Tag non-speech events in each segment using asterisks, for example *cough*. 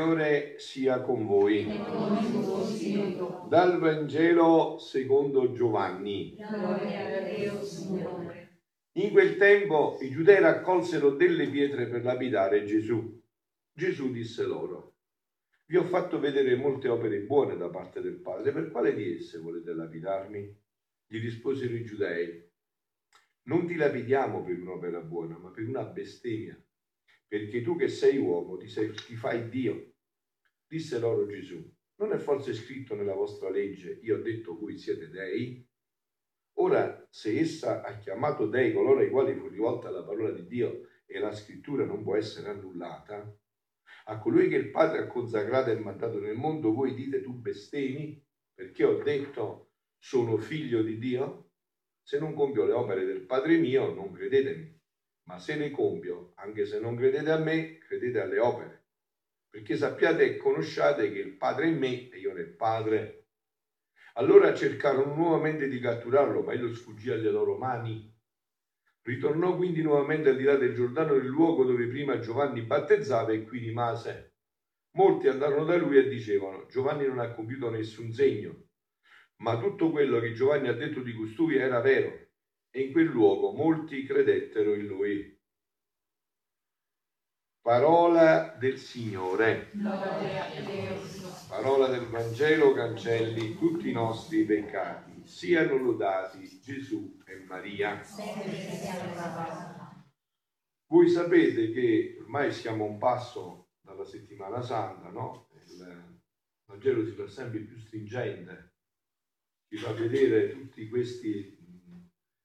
Signore sia con voi. Dal Vangelo secondo Giovanni. In quel tempo i giudei raccolsero delle pietre per lapidare Gesù. Gesù disse loro, vi ho fatto vedere molte opere buone da parte del Padre, per quale di esse volete lapidarmi? Gli risposero i giudei, non ti lapidiamo per un'opera buona, ma per una bestemmia perché tu che sei uomo ti, sei, ti fai Dio. Disse loro Gesù, non è forse scritto nella vostra legge, io ho detto voi siete dei? Ora, se essa ha chiamato dei coloro ai quali fu rivolta la parola di Dio e la scrittura non può essere annullata, a colui che il Padre ha consacrato e mandato nel mondo, voi dite tu bestemi, perché ho detto sono figlio di Dio? Se non compio le opere del Padre mio, non credetemi ma se ne compio, anche se non credete a me, credete alle opere, perché sappiate e conosciate che il Padre è in me e io nel Padre. Allora cercarono nuovamente di catturarlo, ma egli sfuggì alle loro mani. Ritornò quindi nuovamente al di là del Giordano nel luogo dove prima Giovanni battezzava e qui rimase. Molti andarono da lui e dicevano, Giovanni non ha compiuto nessun segno, ma tutto quello che Giovanni ha detto di costui era vero e in quel luogo molti credettero in lui. Parola del Signore. Parola del Vangelo cancelli tutti i nostri peccati. Siano lodati Gesù e Maria. Voi sapete che ormai siamo a un passo dalla settimana santa, no? Il Vangelo si fa sempre più stringente, ci fa vedere tutti questi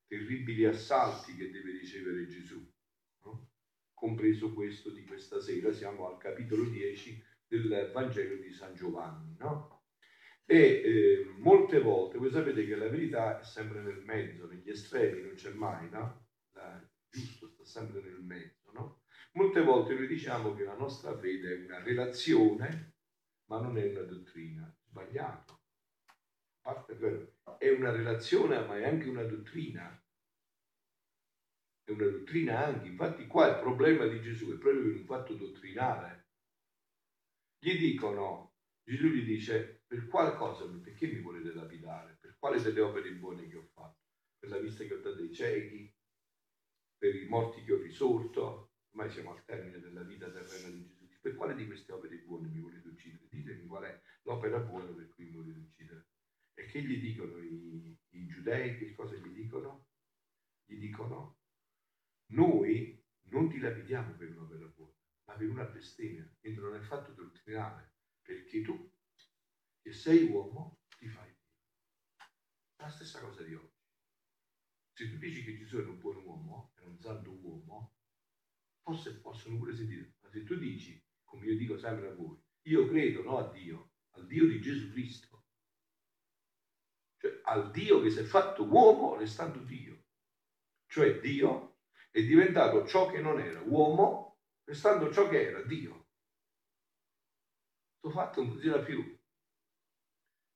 terribili assalti che deve ricevere Gesù? Compreso questo di questa sera, siamo al capitolo 10 del Vangelo di San Giovanni. No? E eh, molte volte, voi sapete che la verità è sempre nel mezzo, negli estremi non c'è mai, no? La, giusto sta sempre nel mezzo, no? Molte volte noi diciamo che la nostra fede è una relazione, ma non è una dottrina. Sbagliato. A parte vero, è una relazione, ma è anche una dottrina. È una dottrina anche. Infatti qua il problema di Gesù è proprio un fatto dottrinale. Gli dicono, Gesù gli dice, per quale cosa, perché mi volete lapidare? Per quale delle opere buone che ho fatto? Per la vista che ho dato ai ciechi? Per i morti che ho risorto? Ormai siamo al termine della vita terrena di Gesù. Per quale di queste opere buone mi volete uccidere? Ditemi qual è l'opera buona per cui mi volete uccidere. E che gli dicono i, i giudei? Che cosa gli dicono? Gli dicono, noi non ti lapidiamo per un'opera buona, ma per una bestemmia, quindi non è fatto dottrinale, perché tu, che sei uomo, ti fai. La stessa cosa di oggi. Se tu dici che Gesù è un buon uomo, è un santo uomo, forse possono pure sentire, ma se tu dici, come io dico sempre a voi, io credo no a Dio, al Dio di Gesù Cristo, cioè al Dio che si è fatto uomo restando Dio. Cioè Dio è diventato ciò che non era, uomo restando ciò che era, Dio. Questo fatto non funziona più.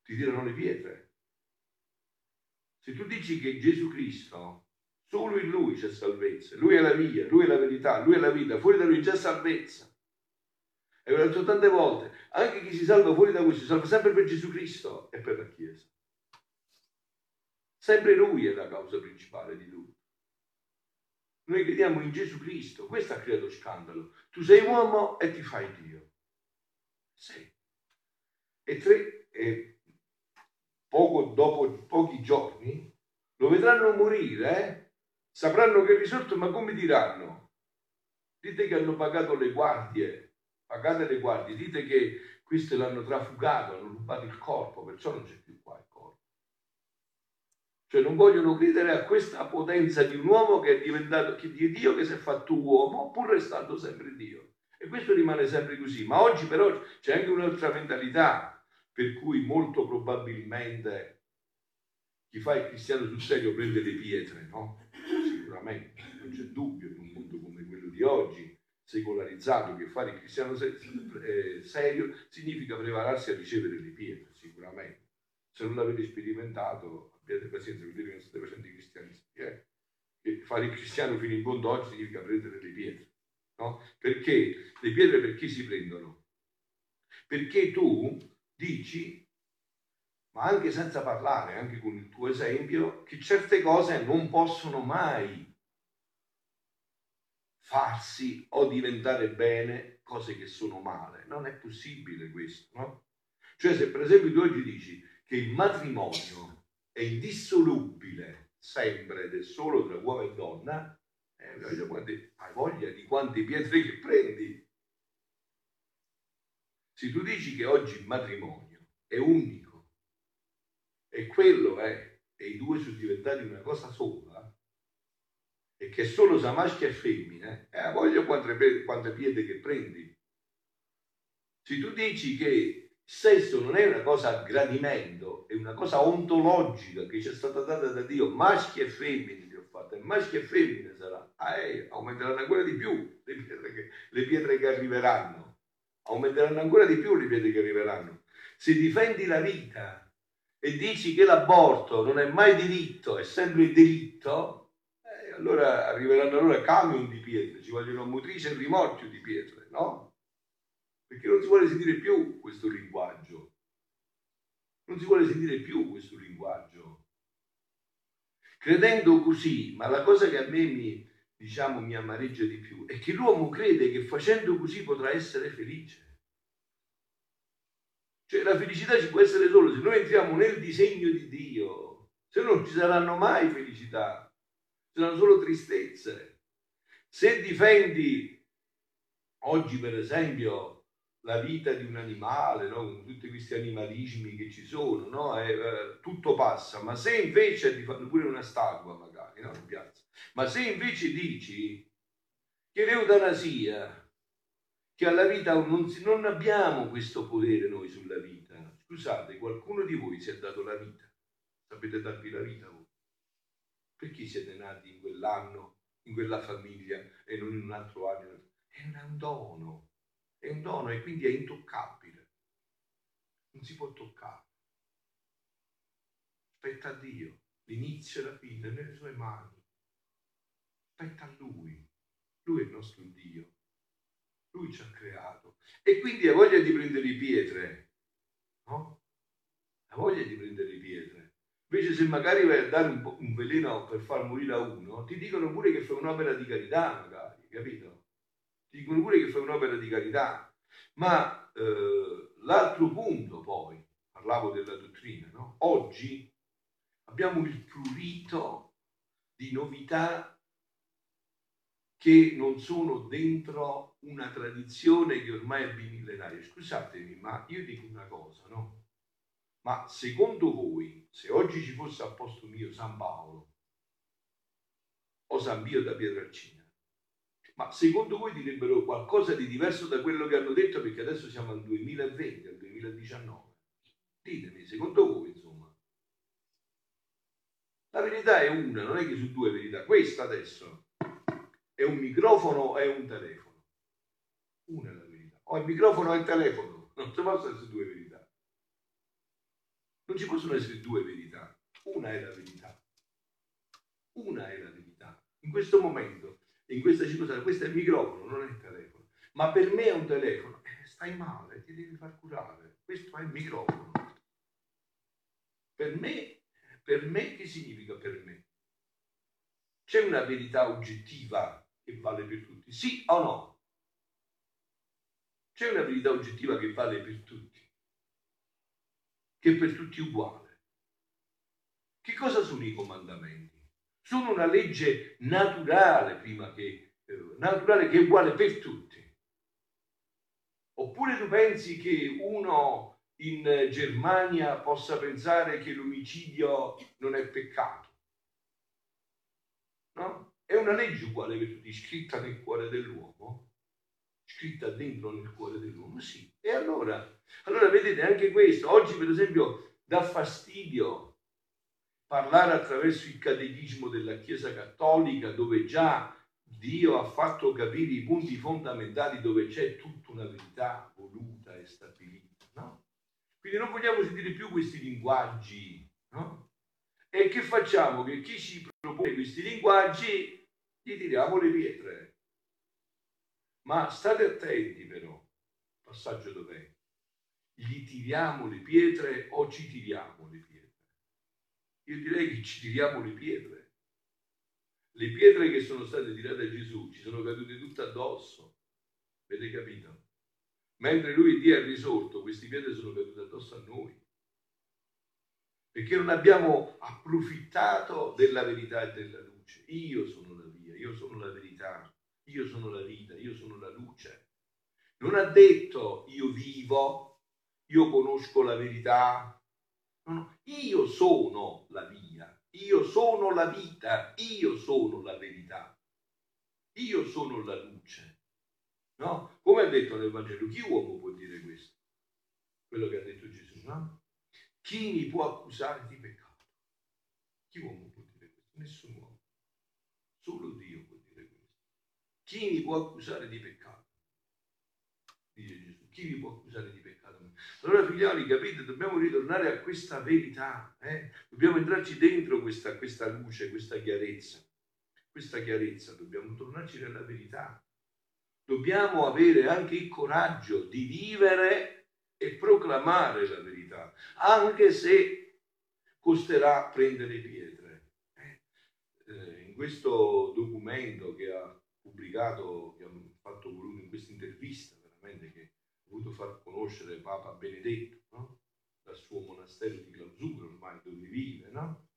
Ti tirano le pietre. Se tu dici che Gesù Cristo, solo in Lui c'è salvezza, Lui è la via, Lui è la verità, Lui è la vita, fuori da Lui c'è salvezza. E l'ho detto tante volte, anche chi si salva fuori da questo si salva sempre per Gesù Cristo e per la Chiesa. Sempre lui è la causa principale di tutto. Noi crediamo in Gesù Cristo, questo ha creato scandalo. Tu sei uomo e ti fai Dio. Sì. E, tre, e poco dopo pochi giorni lo vedranno morire, eh? sapranno che è risorto, ma come diranno? Dite che hanno pagato le guardie, pagate le guardie, dite che queste l'hanno trafugato, hanno rubato il corpo, perciò non c'è più corpo. Cioè non vogliono credere a questa potenza di un uomo che è diventato, di Dio che si è fatto uomo, pur restando sempre Dio. E questo rimane sempre così. Ma oggi però c'è anche un'altra mentalità, per cui molto probabilmente chi fa il cristiano sul serio prende le pietre, no? Sicuramente, non c'è dubbio in un mondo come quello di oggi, secolarizzato, che fare il cristiano eh, serio significa prepararsi a ricevere le pietre, sicuramente. Se non l'avete sperimentato, abbiate pazienza, dire che non state facendo i cristianisti. Eh? E fare il cristiano fino in fondo oggi significa prendere le pietre. No? Perché le pietre per chi si prendono? perché tu dici, ma anche senza parlare, anche con il tuo esempio, che certe cose non possono mai farsi o diventare bene cose che sono male. Non è possibile questo, no? Cioè se per esempio tu oggi dici che il matrimonio è indissolubile sempre è solo tra uomo e donna, eh, hai voglia di quante pietre che prendi. Se tu dici che oggi il matrimonio è unico e quello è, e i due sono diventati una cosa sola, e che solo sa maschio e femmina, eh, voglio quante, quante pietre che prendi. Se tu dici che sesso non è una cosa a gradimento, è una cosa ontologica che ci è stata data da Dio, maschi e femmine ti ho fatto, maschi e femmine sarà, ah, eh, aumenteranno ancora di più le pietre, che, le pietre che arriveranno, aumenteranno ancora di più le pietre che arriveranno. Se difendi la vita e dici che l'aborto non è mai diritto, è sempre diritto, allora arriveranno allora camion di pietre, ci vogliono motrici e rimorchio di pietre, no? Perché non si vuole sentire più questo linguaggio. Non si vuole sentire più questo linguaggio. Credendo così, ma la cosa che a me mi, diciamo, mi amareggia di più è che l'uomo crede che facendo così potrà essere felice. Cioè la felicità ci può essere solo se noi entriamo nel disegno di Dio, se no non ci saranno mai felicità sono solo tristezze. Se difendi oggi, per esempio, la vita di un animale, no? con tutti questi animalismi che ci sono, no? e, eh, tutto passa, ma se invece ti fanno pure una statua magari no? in piazza, ma se invece dici che l'eutanasia, che alla vita non, non abbiamo questo potere noi sulla vita, scusate, qualcuno di voi si è dato la vita, sapete darvi la vita voi? Perché siete nati in quell'anno, in quella famiglia e non in un altro anno? È un dono, è un dono e quindi è intoccabile. Non si può toccare. Spetta a Dio, l'inizio e la fine nelle sue mani. Spetta a Lui. Lui è il nostro Dio. Lui ci ha creato. E quindi ha voglia di prendere pietre, no? Ha voglia di prendere pietre Invece se magari vai a dare un, un veleno per far morire a uno, ti dicono pure che fai un'opera di carità, magari, capito? Dicono pure che fai un'opera di carità. Ma eh, l'altro punto poi, parlavo della dottrina, no? Oggi abbiamo il prurito di novità che non sono dentro una tradizione che ormai è bimillenaria. Scusatemi, ma io dico una cosa, no? Ma secondo voi, se oggi ci fosse a posto mio San Paolo o San Pio da Pietrelcina, ma secondo voi direbbero qualcosa di diverso da quello che hanno detto perché adesso siamo al 2020, al 2019? Ditemi, secondo voi, insomma. La verità è una, non è che su due verità. Questa adesso è un microfono o è un telefono? Una è la verità. O il microfono o il telefono. Non ci possono essere due verità. Non ci possono essere due verità. Una è la verità. Una è la verità. In questo momento, in questa circostanza, questo è il microfono, non è il telefono. Ma per me è un telefono. Eh, stai male, ti devi far curare. Questo è il microfono. Per me, per me che significa per me? C'è una verità oggettiva che vale per tutti? Sì o no? C'è una verità oggettiva che vale per tutti? che è per tutti uguale. Che cosa sono i comandamenti? Sono una legge naturale prima che eh, naturale che è uguale per tutti. Oppure tu pensi che uno in Germania possa pensare che l'omicidio non è peccato? No? È una legge uguale per tutti, scritta nel cuore dell'uomo scritta dentro nel cuore dell'uomo, sì. E allora, allora vedete anche questo, oggi per esempio dà fastidio parlare attraverso il catechismo della Chiesa Cattolica dove già Dio ha fatto capire i punti fondamentali dove c'è tutta una verità voluta e stabilita, no? Quindi non vogliamo sentire più questi linguaggi, no? E che facciamo? Che chi ci propone questi linguaggi gli tiriamo le pietre. Ma state attenti però, passaggio dov'è? gli tiriamo le pietre o ci tiriamo le pietre? Io direi che ci tiriamo le pietre. Le pietre che sono state tirate a Gesù ci sono cadute tutte addosso. Avete capito? Mentre lui Dio è risorto, queste pietre sono cadute addosso a noi. Perché non abbiamo approfittato della verità e della luce. Io sono la via, io sono la verità, io sono la vita, io sono la luce. Non ha detto io vivo, io conosco la verità. Io sono la via, io sono la vita, io sono la verità, io sono la luce. No? Come ha detto nel Vangelo, chi uomo può dire questo? Quello che ha detto Gesù, no? Chi mi può accusare di peccato? Chi uomo può dire questo? Nessun uomo. Solo Dio può dire questo. Chi mi può accusare di peccato? Dice Gesù. Chi mi può accusare di peccato? Allora figlioli, capite, dobbiamo ritornare a questa verità, eh? dobbiamo entrarci dentro questa, questa luce, questa chiarezza. Questa chiarezza, dobbiamo tornarci nella verità. Dobbiamo avere anche il coraggio di vivere e proclamare la verità, anche se costerà prendere pietre. Eh, eh in questo documento che ha pubblicato, che ha fatto voluto in questa intervista, veramente che voluto far conoscere Papa Benedetto, no? dal suo monastero di clausura ormai dove vive, no?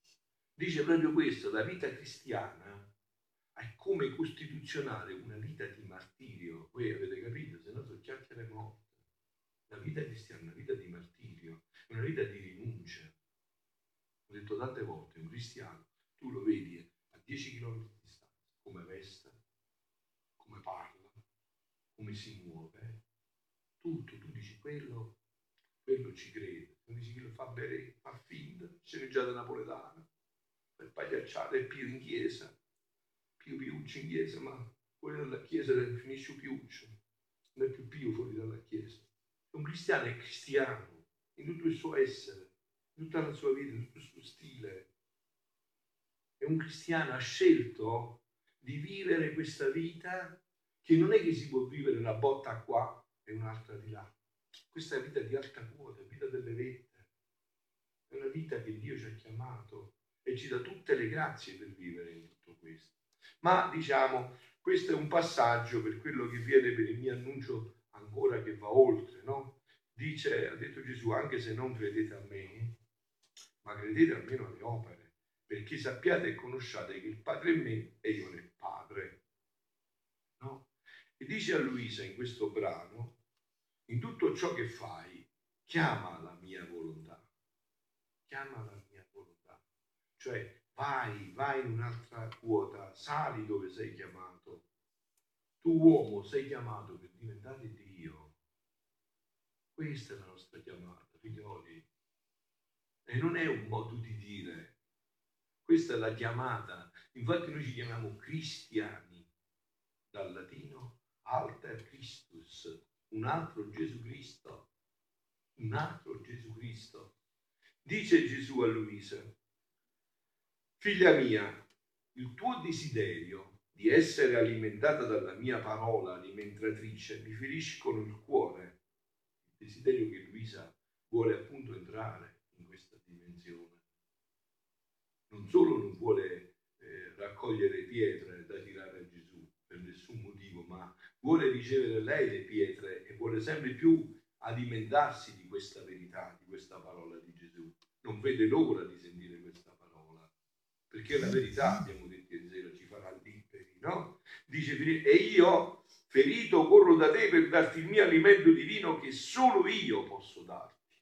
dice proprio questo, la vita cristiana è come costituzionale una vita di martirio. Voi avete capito? Se no sono chiacchiere morte. La vita cristiana è una vita di martirio, è una vita di rinuncia. Ho detto tante volte, un cristiano, tu lo vedi a 10 km di distanza, come veste, come parla, come si muove, tutto, tu dici quello, quello ci crede, tu dici che fa bere, fa finta, sceneggiata napoletana, per pagliacciare è più in chiesa, più piuccio in chiesa, ma poi nella chiesa finisce piuccio, non è più più fuori dalla chiesa. Un cristiano è cristiano in tutto il suo essere, in tutta la sua vita, in tutto il suo stile. E un cristiano ha scelto di vivere questa vita che non è che si può vivere una botta qua e un'altra di là. Questa è vita di alta quota, vita delle vette. È una vita che Dio ci ha chiamato e ci dà tutte le grazie per vivere in tutto questo. Ma diciamo, questo è un passaggio per quello che viene per il mio annuncio ancora che va oltre, no? Dice, ha detto Gesù, anche se non credete a me, ma credete almeno alle opere, perché sappiate e conosciate che il Padre è me e io nel Padre. No? E dice a Luisa in questo brano, in tutto ciò che fai, chiama la mia volontà, chiama la mia volontà, cioè vai, vai in un'altra quota, sali dove sei chiamato. Tu uomo sei chiamato per diventare Dio. Questa è la nostra chiamata, figlioli. E non è un modo di dire, questa è la chiamata. Infatti noi ci chiamiamo cristiani, dal latino alter Christus, un altro Gesù Cristo, un altro Gesù Cristo. Dice Gesù a Luisa, figlia mia, il tuo desiderio di essere alimentata dalla mia parola alimentatrice mi feriscono il cuore. Il desiderio che Luisa vuole appunto entrare in questa dimensione. Non solo non vuole eh, raccogliere pietre da tirare a Gesù per nessun motivo, ma vuole ricevere lei le pietre vuole sempre più alimentarsi di questa verità, di questa parola di Gesù. Non vede l'ora di sentire questa parola, perché la verità, abbiamo detto in sera, ci farà liberi, no? Dice, e io, ferito, corro da te per darti il mio alimento divino che solo io posso darti.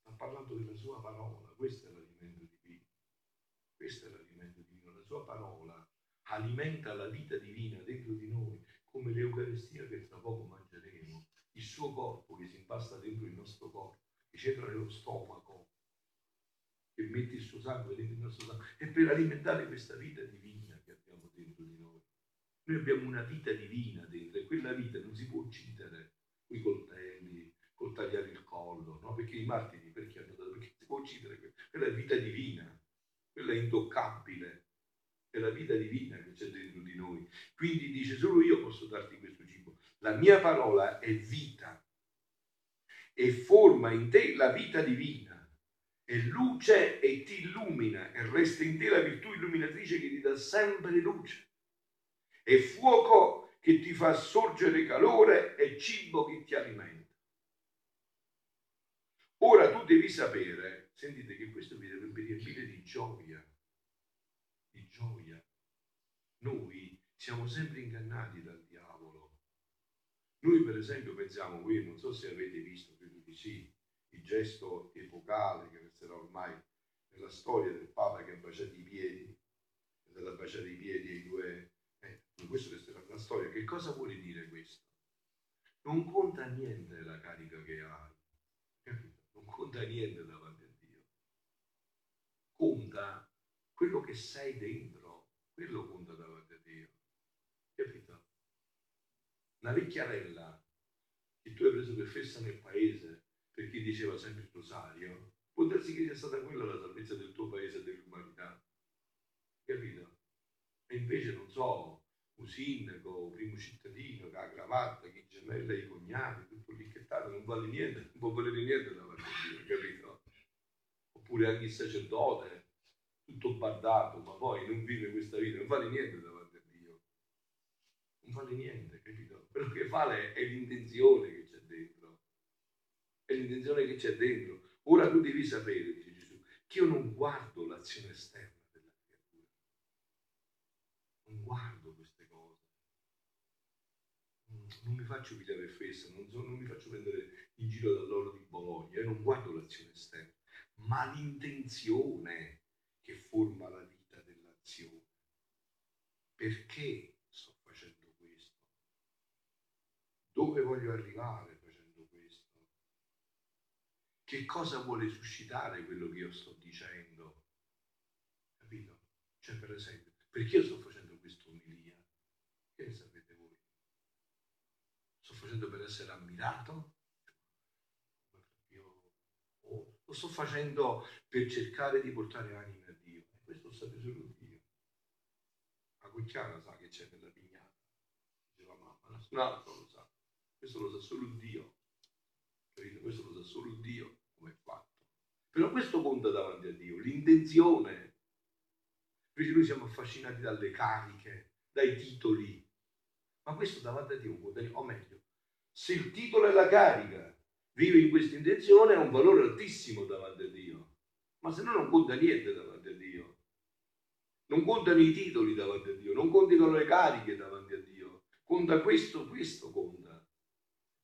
Sta parlando della sua parola, questo è l'alimento divino. Questo è l'alimento divino, la sua parola alimenta la vita divina dentro di noi come l'Eucaristia che tra poco mangeremo, il suo corpo che si impasta dentro il nostro corpo, che c'entra nello stomaco, che mette il suo sangue dentro il nostro sangue, è per alimentare questa vita divina che abbiamo dentro di noi. Noi abbiamo una vita divina dentro e quella vita non si può uccidere con i coltelli, col tagliare il collo, no? Perché i martiri perché hanno dato? Perché si può uccidere, quella vita divina, quella intoccabile è la vita divina che c'è dentro di noi. Quindi dice, solo io posso darti questo cibo. La mia parola è vita. e forma in te la vita divina. È luce e ti illumina e resta in te la virtù illuminatrice che ti dà sempre luce. È fuoco che ti fa sorgere calore e cibo che ti alimenta. Ora tu devi sapere, sentite che questo vi dovrebbe riempire di gioia, di gioia. Noi siamo sempre ingannati dal. Noi per esempio pensiamo, qui non so se avete visto, credo di sì, il gesto epocale che resterà ormai nella storia del Papa che ha baciato i piedi, è ha baciato i piedi ai due questo resterà la storia. Che cosa vuole dire questo? Non conta niente la carica che hai, non conta niente davanti a Dio. Conta quello che sei dentro, quello conta davanti a Dio. Capito? Una vecchiarella che tu hai preso per festa nel paese perché diceva sempre il rosario, può darsi che sia stata quella la salvezza del tuo paese e dell'umanità. Capito? E invece, non so, un sindaco, un primo cittadino, che ha cravatta, chi gemella i cognati, tutto licchettato, non vale niente, non può valere niente davanti a Dio, capito? Oppure anche il sacerdote, tutto bardato, ma poi non vive questa vita, non vale niente davanti a Dio. Non vale niente, capito? Quello che vale è l'intenzione che c'è dentro. È l'intenzione che c'è dentro. Ora tu devi sapere, dice Gesù, che io non guardo l'azione esterna della creatura. Non guardo non mi faccio pigliare festa, non, so, non mi faccio prendere in giro dall'oro di Bologna, eh, non guardo l'azione esterna, ma l'intenzione che forma la vita dell'azione. Perché sto facendo questo? Dove voglio arrivare facendo questo? Che cosa vuole suscitare quello che io sto dicendo? Capito? Cioè, per esempio, perché io sto facendo questa omilia? Che ne sapete? facendo per essere ammirato? Oh, lo sto facendo per cercare di portare anime a Dio. E questo lo sa solo Dio. La cucchiara sa che c'è nella pignata. Dice la mamma, nessun altro lo sa. Questo lo sa solo Dio. Capito? Questo lo sa solo Dio come è fatto. Però questo conta davanti a Dio, l'intenzione. Invece noi siamo affascinati dalle cariche, dai titoli. Ma questo davanti a Dio conta, o meglio, se il titolo è la carica vive in questa intenzione ha un valore altissimo davanti a Dio. Ma se no non conta niente davanti a Dio. Non contano i titoli davanti a Dio, non contano le cariche davanti a Dio. Conta questo, questo conta.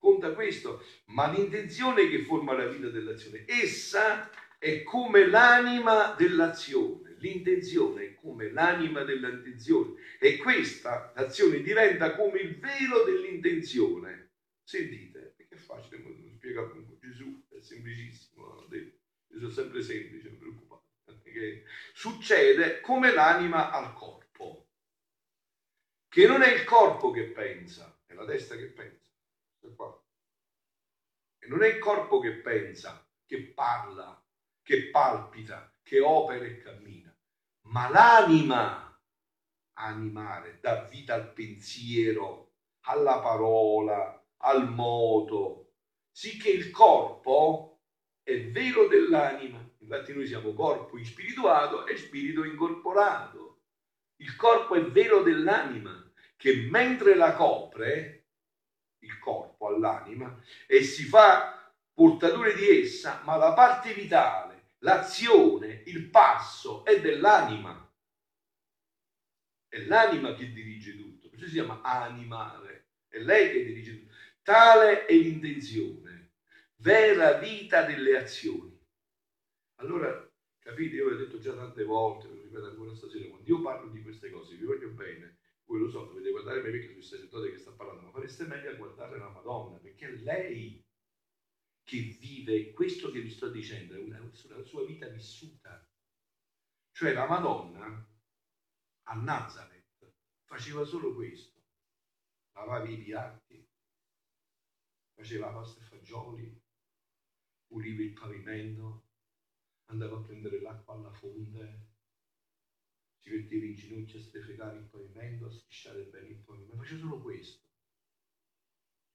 Conta questo, ma l'intenzione che forma la vita dell'azione, essa è come l'anima dell'azione. L'intenzione è come l'anima dell'intenzione. E questa, l'azione, diventa come il velo dell'intenzione Sentite, perché è facile, lo spiega appunto Gesù, è semplicissimo, Gesù è sempre semplice, non preoccupate. Che succede come l'anima al corpo, che non è il corpo che pensa, è la testa che pensa. E non è il corpo che pensa, che parla, che palpita, che opera e cammina, ma l'anima animare dà vita al pensiero, alla parola, al moto, sicché il corpo è velo dell'anima. Infatti noi siamo corpo inspirituato e spirito incorporato. Il corpo è velo dell'anima che mentre la copre, il corpo all'anima, e si fa portatore di essa, ma la parte vitale, l'azione, il passo è dell'anima. È l'anima che dirige tutto, perciò si chiama animale, è lei che dirige tutto. Tale è l'intenzione, vera vita delle azioni. Allora, capite, io vi ho detto già tante volte, lo ripeto ancora stasera, quando io parlo di queste cose, vi voglio bene, voi lo so, dovete guardare me perché il sacerdote che sta parlando, ma fareste meglio a guardare la Madonna, perché è lei che vive questo che vi sto dicendo, è una, una sua vita vissuta. Cioè la Madonna a Nazareth faceva solo questo, lavava i piatti, faceva pasta e fagioli, puliva il pavimento, andava a prendere l'acqua alla fonte, si metteva in ginocchio a strefegare il pavimento, a strisciare bene il pavimento, faceva solo questo.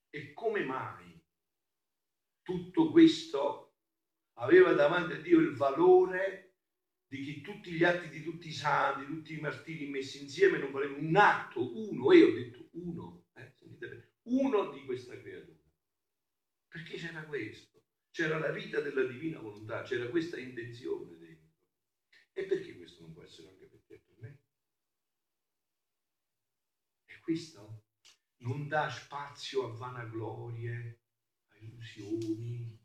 E come mai tutto questo aveva davanti a Dio il valore di che tutti gli atti di tutti i santi, tutti i martiri messi insieme non valevano un atto, uno, e ho detto uno, eh, uno di questa creatura. Perché c'era questo, c'era la vita della divina volontà, c'era questa intenzione dentro. E perché questo non può essere anche per te e per me? E questo non dà spazio a vanaglorie, a illusioni.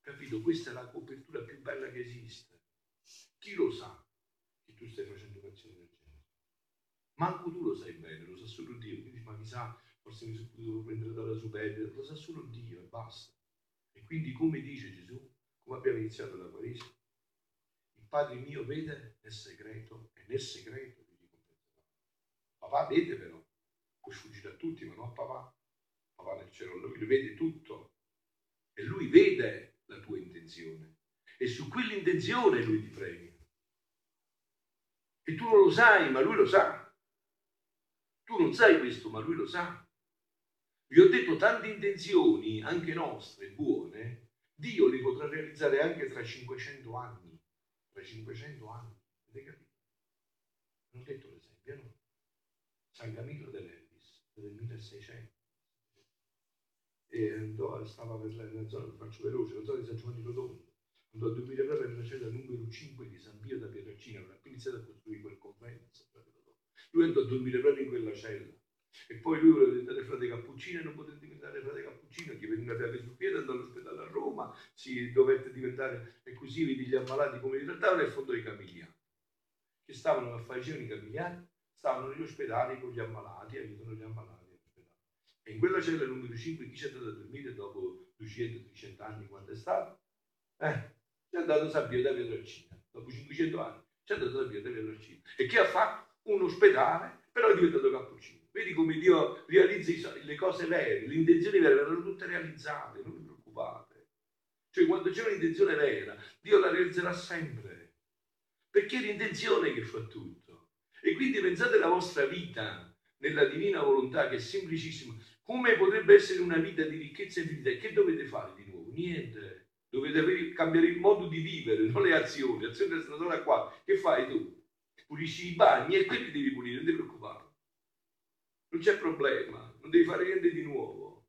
Capito? Questa è la copertura più bella che esiste. Chi lo sa che tu stai facendo un'azione del genere? Manco tu lo sai bene, lo sa solo Dio. Quindi, ma mi sa, forse mi sono potuto prendere dalla superbia, lo sa solo Dio e basta. E quindi, come dice Gesù, come abbiamo iniziato da Parigi, il Padre mio vede nel segreto e nel segreto vi ricompenserà. Papà vede però, può sfuggire a tutti, ma non a papà. Papà nel cielo, lui vede tutto e lui vede la tua intenzione e su quell'intenzione lui ti premia. E tu non lo sai, ma lui lo sa. Tu non sai questo, ma lui lo sa. Vi ho detto tante intenzioni, anche nostre, buone, Dio li potrà realizzare anche tra 500 anni. Tra 500 anni. Avete capito? Non ho detto l'esempio, no? San Camillo dell'Elvis, del 1600. E andò, stava per la zona, faccio veloce, la zona di San Giovanni Rotondo andò a dormire proprio nella cella numero 5 di San Pio da Pietracina, aveva iniziato a costruire quel convento. Lui andò a dormire proprio in quella cella. E poi lui voleva diventare frate cappuccino e non poté diventare frate cappuccino, gli venne una piaga sul piede, andò all'ospedale a Roma, si dovette diventare, e così vedi gli ammalati come li trattavano e fondò i camigliani, che stavano a fare i camigliani, stavano negli ospedali con gli ammalati, aiutano gli ammalati. E in quella cella numero 5 chi c'è andato a dormire dopo 200-300 anni quando è stato? Eh, è andato Pio da Pietrelcina, dopo 500 anni, c'è andato Pio da Pietrelcina. E che ha fatto? Un ospedale, però è diventato cappuccino. Vedi come Dio realizza le cose vere, le intenzioni vere verranno tutte realizzate, non vi preoccupate. Cioè quando c'è un'intenzione vera, Dio la realizzerà sempre. Perché è l'intenzione che fa tutto. E quindi pensate alla vostra vita nella divina volontà che è semplicissima. Come potrebbe essere una vita di ricchezza infinita? E che dovete fare di nuovo? Niente dovete cambiare il modo di vivere, *laughs* non le azioni. Azione restano solo qua. Che fai tu? Pulisci i bagni e quelli devi pulire, non ti preoccupare. Non c'è problema, non devi fare niente di nuovo.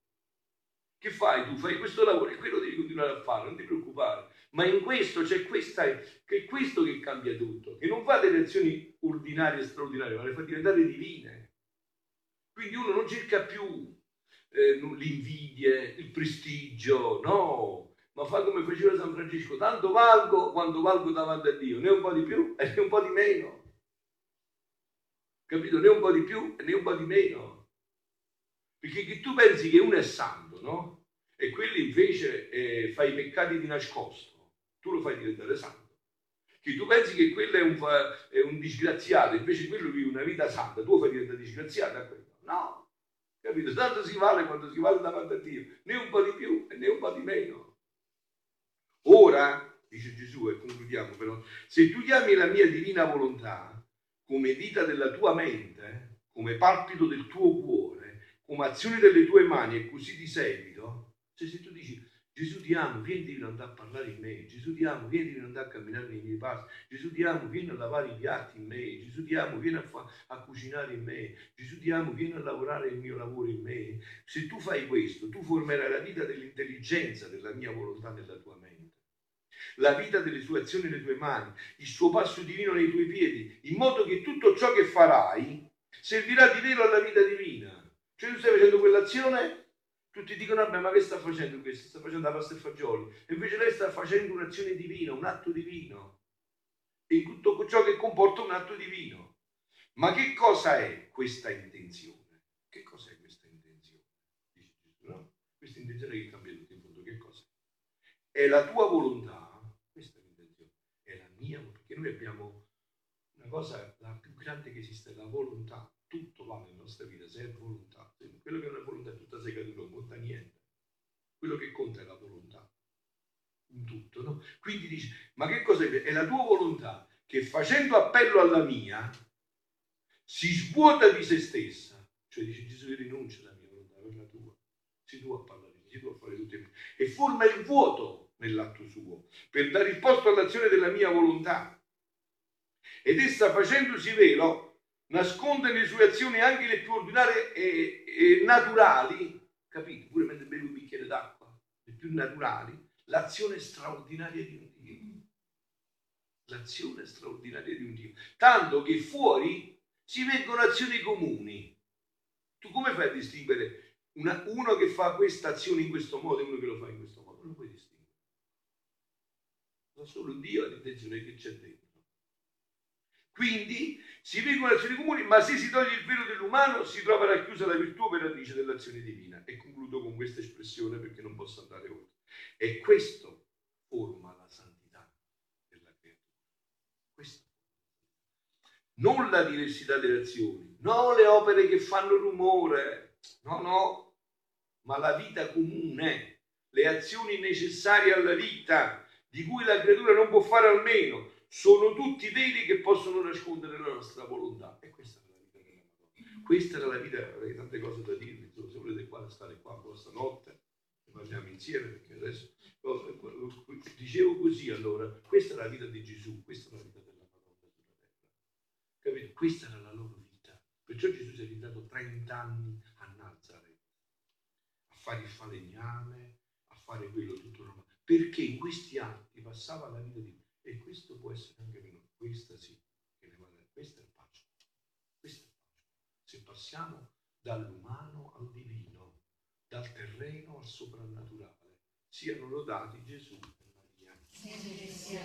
Che fai tu? Fai questo lavoro e quello devi continuare a fare, non ti preoccupare. Ma in questo c'è questa, che è questo che cambia tutto, che non fa delle azioni ordinarie e straordinarie, ma le fa diventare divine. Quindi uno non cerca più eh, l'invidia, il prestigio, no, ma fa come faceva San Francesco, tanto valgo quando valgo davanti a Dio, né un po' di più e né un po' di meno. Capito? Né un po' di più e né un po' di meno. Perché che tu pensi che uno è santo, no? E quello invece eh, fa i peccati di nascosto, tu lo fai diventare santo. Che tu pensi che quello è un, è un disgraziato, invece quello vive una vita santa, tu lo fai diventare disgraziato a quello. No, capito? Tanto si vale quando si vale davanti a Dio, né un po' di più e né un po' di meno. Ora, dice Gesù, e concludiamo però, se tu chiami la mia divina volontà come vita della tua mente, come palpito del tuo cuore, come azione delle tue mani e così di seguito, cioè se tu dici Gesù ti amo, vieni di andare a parlare in me, Gesù ti amo, vieni di andare a camminare nei miei passi, Gesù ti amo, vieni a lavare i piatti in me, Gesù ti amo, vieni a, fa- a cucinare in me, Gesù ti amo, vieni a lavorare il mio lavoro in me. Se tu fai questo, tu formerai la vita dell'intelligenza della mia volontà nella tua mente. La vita delle sue azioni nelle tue mani, il suo passo divino nei tuoi piedi, in modo che tutto ciò che farai servirà di vero alla vita divina. Cioè tu stai facendo quell'azione, tutti dicono, vabbè, ma che sta facendo questo? Sta facendo la pasta e fagioli. Invece lei sta facendo un'azione divina, un atto divino. E tutto ciò che comporta un atto divino. Ma che cosa è questa intenzione? Che cosa è questa intenzione? Dice Gesù, no? Questa intenzione che cambia tutto in fondo, che cosa è? È la tua volontà mia, perché noi abbiamo una cosa, la più grande che esiste, la volontà. Tutto va nella nostra vita, se è volontà. Quello che è volontà è tutta segatura, non conta niente. Quello che conta è la volontà. In tutto, no? Quindi dice, ma che cosa è? La tua volontà che facendo appello alla mia si svuota di se stessa. Cioè dice Gesù, io rinuncio alla mia volontà per la tua. Sei tu a parlare, sei tu a fare tutto. e forma il vuoto nell'atto suo per dare il posto all'azione della mia volontà. Ed essa facendosi velo nasconde nelle sue azioni anche le più ordinarie e, e naturali, capite? Pure mentre bevi un bicchiere d'acqua, le più naturali, l'azione straordinaria di un Dio. L'azione straordinaria di un Dio. Tanto che fuori si vengono azioni comuni. Tu come fai a distinguere una, uno che fa questa azione in questo modo e uno che lo fa in questo modo? Non puoi distinguere. Ma solo Dio ha l'intenzione che c'è dentro. Quindi si vengono azioni comuni, ma se si toglie il velo dell'umano si trova racchiusa la virtù operatrice dell'azione divina. E concludo con questa espressione perché non posso andare oltre. E questo forma la santità della creatura. Questo. Non la diversità delle azioni, non le opere che fanno rumore, no, no, ma la vita comune, le azioni necessarie alla vita, di cui la creatura non può fare almeno, sono tutti veli che possono nascondere la nostra volontà. E questa è la vita della Madonna. Questa era la vita, avrei tante cose da dirvi, se volete qua stare qua questa notte, parliamo insieme perché adesso dicevo così allora, questa è la vita di Gesù, questa è la vita della Madonna sulla terra. Capite? Questa era la loro vita. Perciò Gesù si è diventato 30 anni a Nazareth, a fare il falegname, a fare quello tutto normale. Perché in questi anni passava la vita di e questo può essere anche per noi. Questa sì, che ne vale. Questa è pace. Questa è pace. Se passiamo dall'umano al divino, dal terreno al soprannaturale, siano lodati Gesù e Maria. Sì, sì, sì,